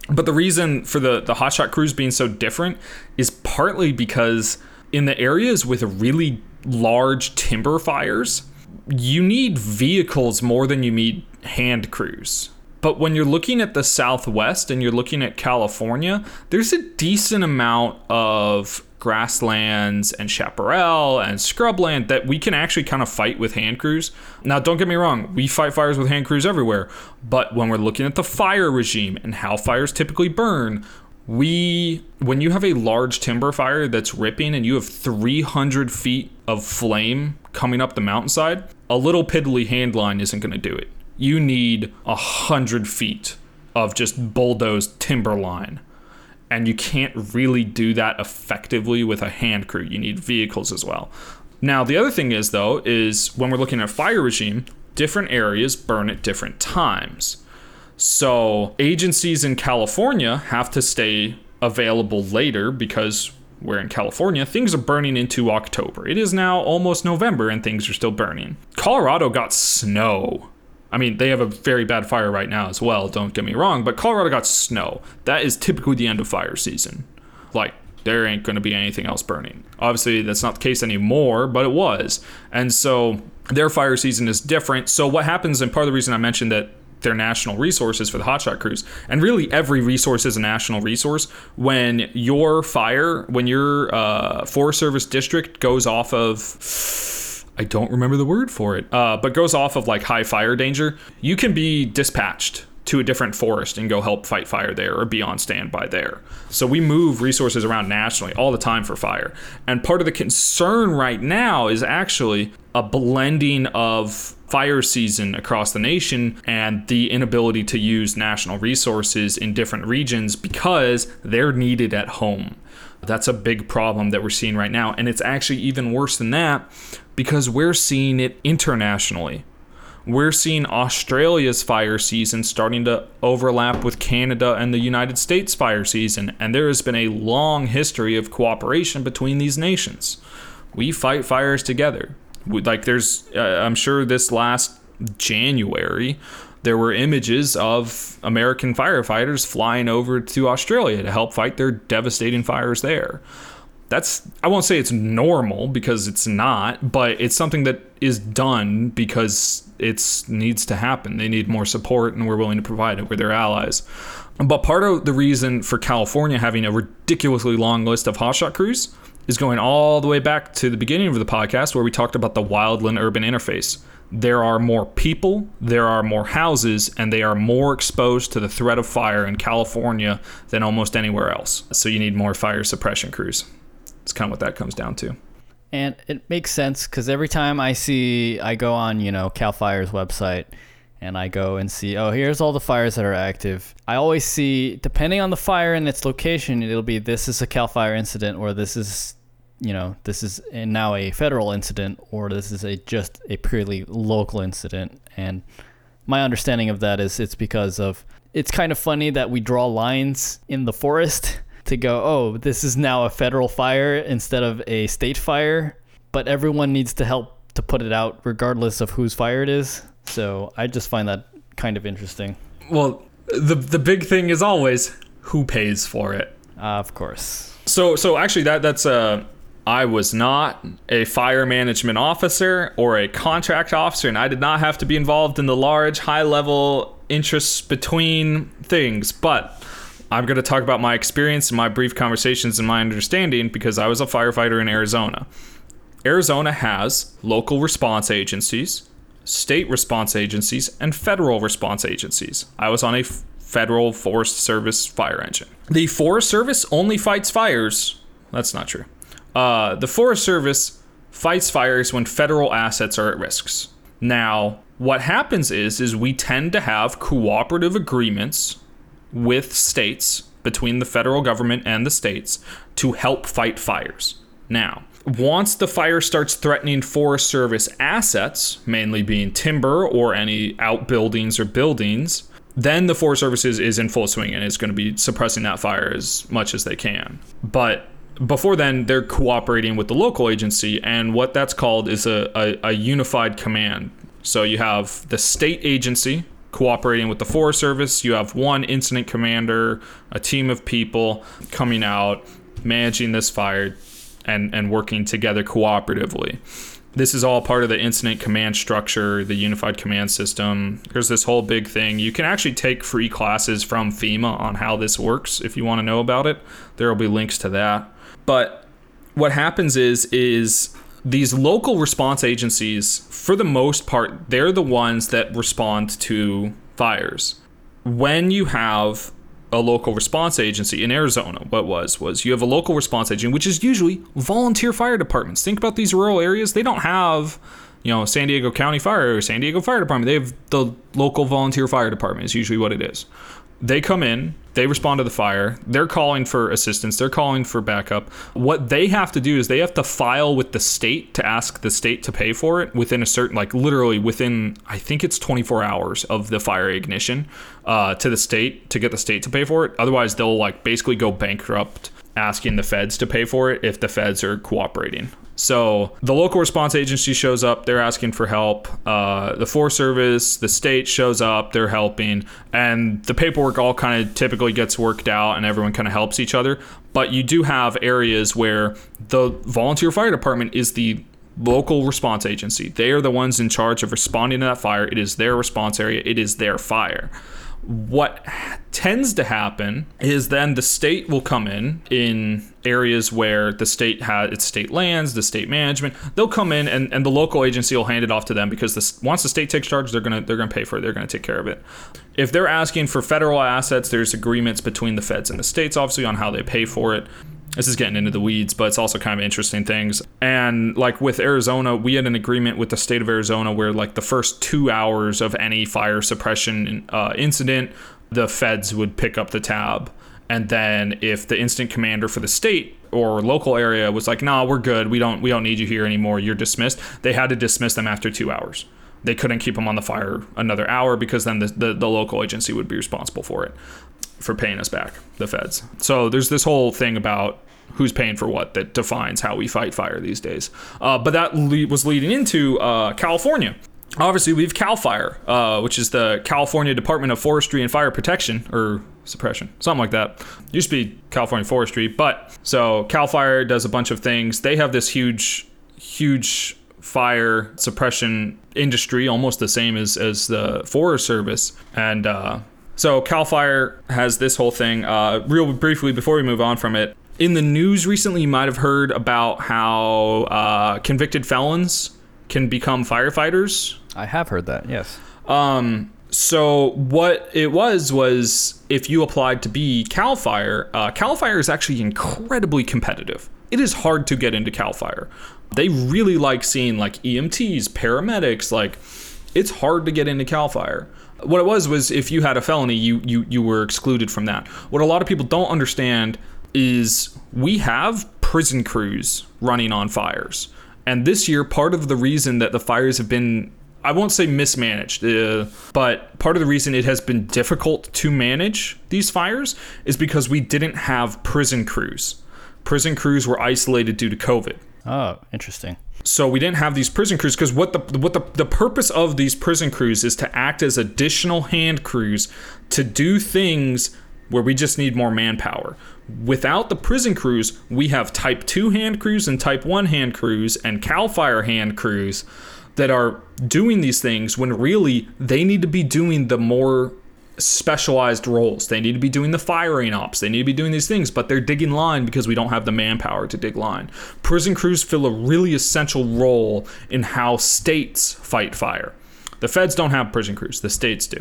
But the reason for the, the hotshot crews being so different is partly because in the areas with really large timber fires, you need vehicles more than you need hand crews. But when you're looking at the Southwest and you're looking at California, there's a decent amount of grasslands and chaparral and scrubland that we can actually kind of fight with hand crews. Now, don't get me wrong, we fight fires with hand crews everywhere, but when we're looking at the fire regime and how fires typically burn, we when you have a large timber fire that's ripping and you have 300 feet of flame coming up the mountainside, a little piddly hand line isn't going to do it. You need a hundred feet of just bulldozed timber line and you can't really do that effectively with a hand crew. You need vehicles as well. Now, the other thing is, though, is when we're looking at fire regime, different areas burn at different times. So agencies in California have to stay available later because we're in California, things are burning into October. It is now almost November and things are still burning. Colorado got snow. I mean, they have a very bad fire right now as well, don't get me wrong, but Colorado got snow. That is typically the end of fire season. Like, there ain't going to be anything else burning. Obviously, that's not the case anymore, but it was. And so their fire season is different. So, what happens, and part of the reason I mentioned that their national resources for the hotshot crews. And really, every resource is a national resource. When your fire, when your uh, Forest Service district goes off of, I don't remember the word for it, uh, but goes off of like high fire danger, you can be dispatched to a different forest and go help fight fire there or be on standby there. So we move resources around nationally all the time for fire. And part of the concern right now is actually a blending of fire season across the nation and the inability to use national resources in different regions because they're needed at home. That's a big problem that we're seeing right now. And it's actually even worse than that because we're seeing it internationally we're seeing Australia's fire season starting to overlap with Canada and the United States fire season, and there has been a long history of cooperation between these nations. We fight fires together. Like, there's, uh, I'm sure this last January, there were images of American firefighters flying over to Australia to help fight their devastating fires there that's I won't say it's normal because it's not, but it's something that is done because it needs to happen. They need more support, and we're willing to provide it. We're their allies. But part of the reason for California having a ridiculously long list of hotshot crews is going all the way back to the beginning of the podcast where we talked about the wildland urban interface. There are more people, there are more houses, and they are more exposed to the threat of fire in California than almost anywhere else. So you need more fire suppression crews. It's kind of what that comes down to. And it makes sense because every time I see, I go on, you know, Cal Fire's website and I go and see, oh, here's all the fires that are active. I always see, depending on the fire and its location, it'll be this is a Cal Fire incident or this is, you know, this is now a federal incident or this is a just a purely local incident. And my understanding of that is it's because of, it's kind of funny that we draw lines in the forest to go, oh, this is now a federal fire instead of a state fire, but everyone needs to help to put it out regardless of whose fire it is. So I just find that kind of interesting. Well, the the big thing is always who pays for it. Uh, of course. So so actually that that's a uh, I was not a fire management officer or a contract officer, and I did not have to be involved in the large, high level interests between things. But I'm going to talk about my experience and my brief conversations and my understanding because I was a firefighter in Arizona. Arizona has local response agencies, state response agencies, and federal response agencies. I was on a federal Forest Service fire engine. The Forest Service only fights fires. That's not true. Uh, the Forest Service fights fires when federal assets are at risks. Now, what happens is is we tend to have cooperative agreements with states between the federal government and the states to help fight fires. Now, once the fire starts threatening Forest Service assets, mainly being timber or any outbuildings or buildings, then the Forest Service is, is in full swing and is going to be suppressing that fire as much as they can. But before then, they're cooperating with the local agency, and what that's called is a, a, a unified command. So you have the state agency, cooperating with the Forest Service. You have one incident commander, a team of people coming out, managing this fire, and, and working together cooperatively. This is all part of the incident command structure, the unified command system. There's this whole big thing. You can actually take free classes from FEMA on how this works if you want to know about it. There will be links to that. But what happens is is these local response agencies, for the most part, they're the ones that respond to fires. When you have a local response agency in Arizona, what was was you have a local response agency, which is usually volunteer fire departments. Think about these rural areas; they don't have, you know, San Diego County Fire or San Diego Fire Department. They have the local volunteer fire department. Is usually what it is. They come in, They respond to the fire. They're calling for assistance. They're calling for backup. What they have to do is they have to file with the state to ask the state to pay for it within a certain, like literally within, I think it's 24 hours of the fire ignition uh, to the state to get the state to pay for it. Otherwise, they'll like basically go bankrupt asking the feds to pay for it if the feds are cooperating. So the local response agency shows up, they're asking for help. Uh, the Forest Service, the state shows up, they're helping, and the paperwork all kind of typically gets worked out and everyone kind of helps each other. But you do have areas where the volunteer fire department is the local response agency. They are the ones in charge of responding to that fire. It is their response area, it is their fire what tends to happen is then the state will come in in areas where the state has its state lands, the state management. They'll come in and, and the local agency will hand it off to them because this, once the state takes charge, they're gonna they're gonna pay for it. They're gonna take care of it. If they're asking for federal assets, there's agreements between the feds and the states, obviously, on how they pay for it this is getting into the weeds, but it's also kind of interesting things. And like with Arizona, we had an agreement with the state of Arizona where like the first two hours of any fire suppression uh, incident, the feds would pick up the tab. And then if the instant commander for the state or local area was like, "Nah, we're good. We don't we don't need you here anymore. You're dismissed." They had to dismiss them after 2 hours. They couldn't keep them on the fire another hour because then the, the, the local agency would be responsible for it for paying us back, the feds. So there's this whole thing about who's paying for what that defines how we fight fire these days. Uh, but that le- was leading into uh, California. Obviously, we have CAL FIRE, uh, which is the California Department of Forestry and Fire Protection or suppression, something like that. Used to be California Forestry, but so CAL FIRE does a bunch of things. They have this huge, huge fire suppression industry, almost the same as as the Forest Service, and uh, so Cal Fire has this whole thing. Uh, real briefly before we move on from it, in the news recently, you might have heard about how uh, convicted felons can become firefighters. I have heard that. Yes. Um, so what it was was if you applied to be Cal Fire, uh, Cal Fire is actually incredibly competitive. It is hard to get into Cal Fire. They really like seeing like EMTs, paramedics. Like it's hard to get into Cal Fire what it was was if you had a felony, you you you were excluded from that. What a lot of people don't understand is we have prison crews running on fires. And this year, part of the reason that the fires have been, I won't say mismanaged, uh, but part of the reason it has been difficult to manage these fires is because we didn't have prison crews. Prison crews were isolated due to COVID. Oh, interesting. So we didn't have these prison crews because what the what the, the purpose of these prison crews is to act as additional hand crews to do things where we just need more manpower. Without the prison crews, we have type 2 hand crews and type 1 hand crews and CAL FIRE hand crews that are doing these things when really they need to be doing the more specialized roles. They need to be doing the firing ops. They need to be doing these things, but they're digging line because we don't have the manpower to dig line. Prison crews fill a really essential role in how states fight fire. The feds don't have prison crews, the states do.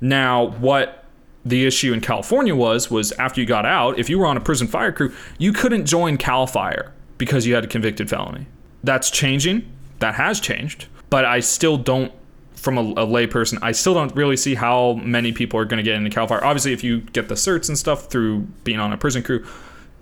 Now, what the issue in California was was after you got out, if you were on a prison fire crew, you couldn't join Cal Fire because you had a convicted felony. That's changing. That has changed, but I still don't from a, a layperson, I still don't really see how many people are going to get into Cal Fire. Obviously, if you get the certs and stuff through being on a prison crew,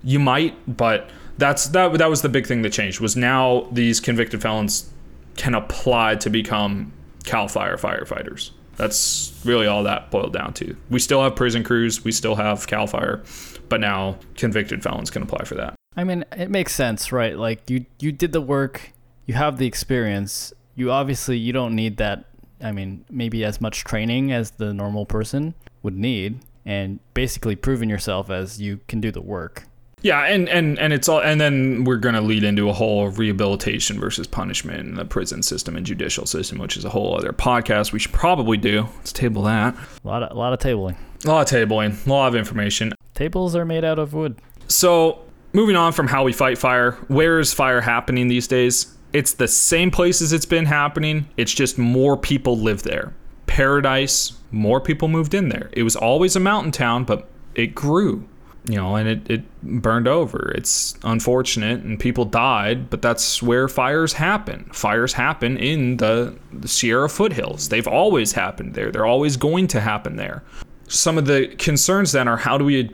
you might, but that's that that was the big thing that changed was now these convicted felons can apply to become Cal Fire firefighters. That's really all that boiled down to. We still have prison crews, we still have Cal Fire, but now convicted felons can apply for that. I mean, it makes sense, right? Like you you did the work, you have the experience. You obviously you don't need that I mean, maybe as much training as the normal person would need and basically proving yourself as you can do the work. Yeah, and and and it's all, and then we're gonna lead into a whole rehabilitation versus punishment in the prison system and judicial system, which is a whole other podcast we should probably do. Let's table that. A lot of a lot of tabling. A lot of tabling, a lot of information. Tables are made out of wood. So moving on from how we fight fire, where is fire happening these days? It's the same places it's been happening. It's just more people live there. Paradise, more people moved in there. It was always a mountain town, but it grew you know, and it, it burned over. It's unfortunate and people died, but that's where fires happen. Fires happen in the, the Sierra foothills. They've always happened there. They're always going to happen there. some of the concerns then are how do we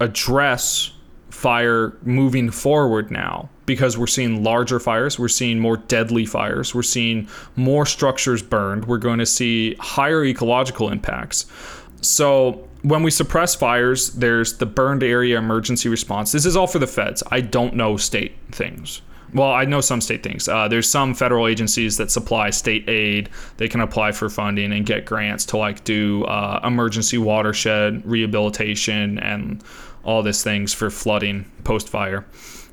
address fire moving forward now because we're seeing larger fires, we're seeing more deadly fires, we're seeing more structures burned, we're going to see higher ecological impacts. So, when we suppress fires, there's the burned area emergency response. This is all for the feds. I don't know state things. Well, I know some state things. Uh, there's some federal agencies that supply state aid. They can apply for funding and get grants to like do uh, emergency watershed rehabilitation and all these things for flooding post fire.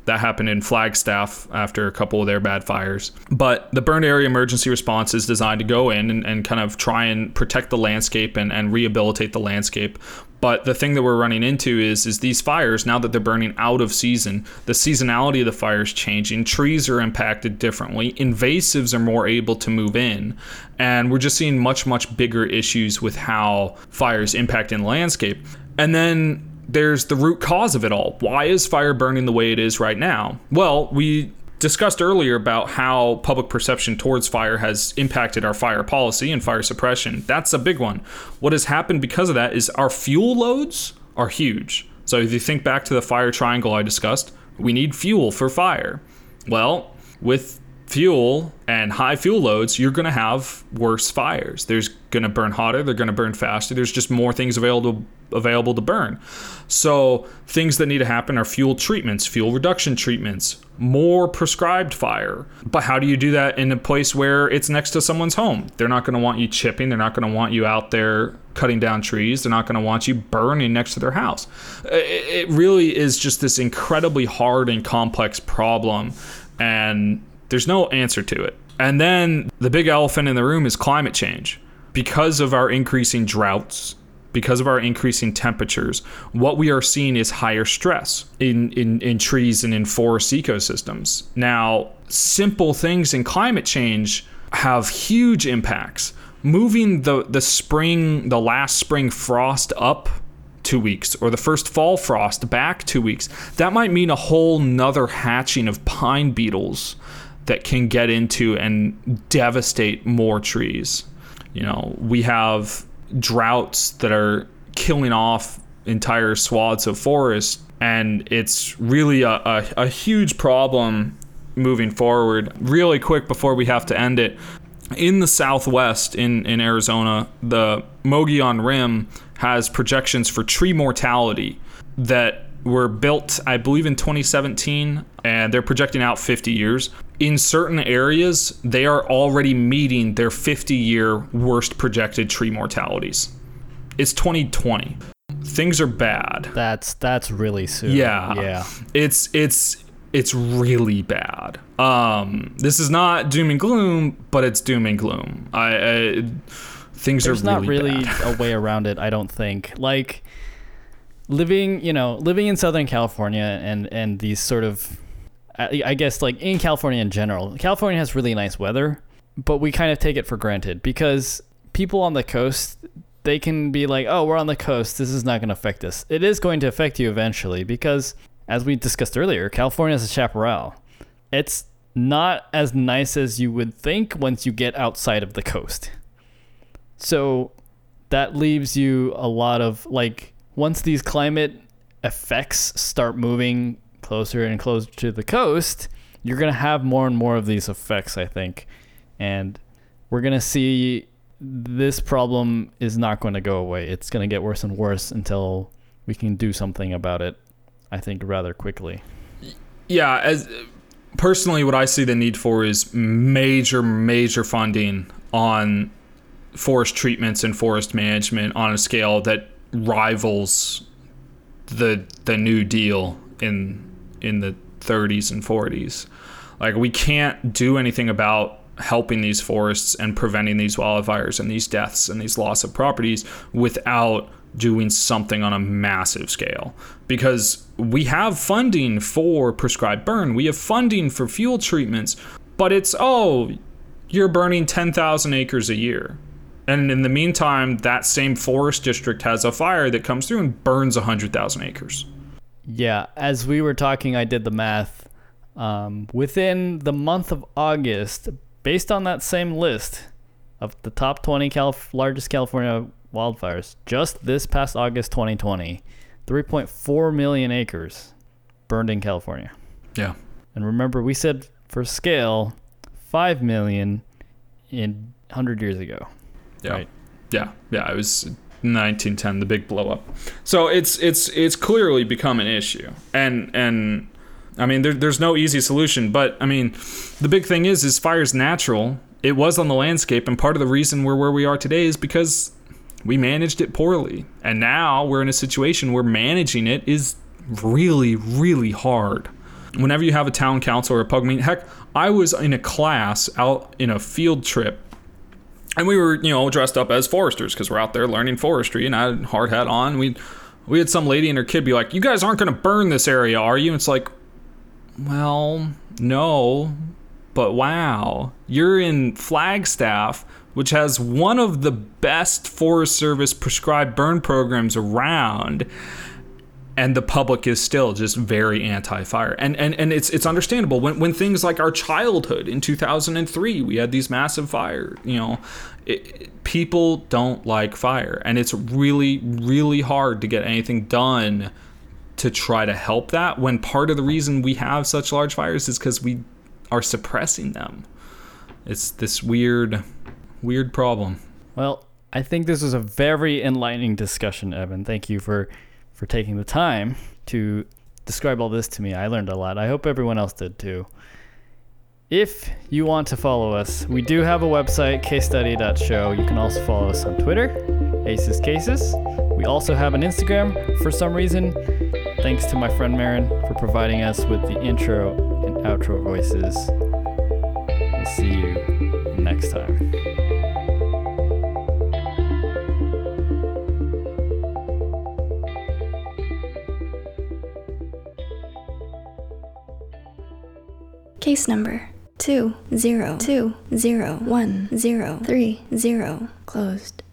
That happened in Flagstaff after a couple of their bad fires. But the burn area emergency response is designed to go in and, and kind of try and protect the landscape and, and rehabilitate the landscape. But the thing that we're running into is is these fires now that they're burning out of season, the seasonality of the fires changing. Trees are impacted differently. Invasives are more able to move in, and we're just seeing much much bigger issues with how fires impact in landscape. And then there's the root cause of it all. Why is fire burning the way it is right now? Well, we discussed earlier about how public perception towards fire has impacted our fire policy and fire suppression. That's a big one. What has happened because of that is our fuel loads are huge. So if you think back to the fire triangle I discussed, we need fuel for fire. Well, with fuel and high fuel loads, you're going to have worse fires. There's going to burn hotter, they're going to burn faster. There's just more things available available to burn. So, things that need to happen are fuel treatments, fuel reduction treatments, more prescribed fire. But how do you do that in a place where it's next to someone's home? They're not going to want you chipping, they're not going to want you out there cutting down trees, they're not going to want you burning next to their house. It really is just this incredibly hard and complex problem and there's no answer to it. And then the big elephant in the room is climate change. Because of our increasing droughts, because of our increasing temperatures, what we are seeing is higher stress in, in, in trees and in forest ecosystems. Now, simple things in climate change have huge impacts. Moving the, the spring, the last spring frost up two weeks or the first fall frost back two weeks, that might mean a whole nother hatching of pine beetles that can get into and devastate more trees. You know, we have droughts that are killing off entire swaths of forest, and it's really a, a, a huge problem moving forward. Really quick before we have to end it, in the southwest in, in Arizona, the Mogollon Rim has projections for tree mortality that were built, I believe, in 2017, and they're projecting out 50 years. In certain areas, they are already meeting their 50 year worst projected tree mortalities. It's 2020. Things are bad. That's that's really soon. Yeah. Yeah. It's it's it's really bad. Um, this is not doom and gloom, but it's doom and gloom. I, I things There's are really not really bad. a way around it, I don't think. Like living, you know, living in Southern California and and these sort of I guess like in California in general. California has really nice weather, but we kind of take it for granted because people on the coast they can be like, "Oh, we're on the coast. This is not going to affect us." It is going to affect you eventually because as we discussed earlier, California is a chaparral. It's not as nice as you would think once you get outside of the coast. So that leaves you a lot of like once these climate effects start moving closer and closer to the coast, you're going to have more and more of these effects, I think. And we're going to see this problem is not going to go away. It's going to get worse and worse until we can do something about it, I think, rather quickly. Yeah, as personally, what I see the need for is major, major funding on forest treatments and forest management on a scale that rivals the the New Deal in in the 30s and 40s. Like we can't do anything about helping these forests and preventing these wildfires and these deaths and these loss of properties without doing something on a massive scale. Because we have funding for prescribed burn we have funding for fuel treatments but it's oh you're burning 10,000 acres a year. And in the meantime that same forest district has a fire that comes through and burns 100,000 acres Yeah, as we were talking, I did the math. Um, within the month of August, based on that same list of the top 20 Calif- largest California wildfires. Just this past August 2020, 3.4 million acres burned in California. Yeah. And remember, we said for scale, 5 million in 100 years ago. Yeah. Right. Yeah. Yeah. It was 1910, the big blow up. So it's it's it's clearly become an issue, and and I mean there, there's no easy solution. But I mean, the big thing is is fire's natural. It was on the landscape, and part of the reason we're where we are today is because we managed it poorly, and now we're in a situation where managing it is really really hard. Whenever you have a town council or a pug meeting, heck, I was in a class out in a field trip and we were you know dressed up as foresters because we're out there learning forestry and i had hard hat on. We we had some lady and her kid be like you guys aren't going to burn this area are you? And it's like well no but wow. You're in flagstaff which has one of the best forest service prescribed burn programs around and the public is still just very anti-fire. And and, and it's it's understandable. When, when things like our childhood in 2003 we had these massive fire you know it, people don't like fire. And it's really really hard to get anything done to try to help that when part of the reason we have such large fires is because we are suppressing them. It's this weird weird problem. Well, I think this was a very enlightening discussion, Evan. Thank you for for taking the time to describe all this to me. I learned a lot. I hope everyone else did too. If you want to follow us, we do have a website, casestudy.show. You can also follow us on Twitter, Aces Cases. We also have an Instagram for some reason. Thanks to my friend Marin for providing us with the intro and outro voices. We'll see you next time. Case number two zero two zero one zero three zero closed.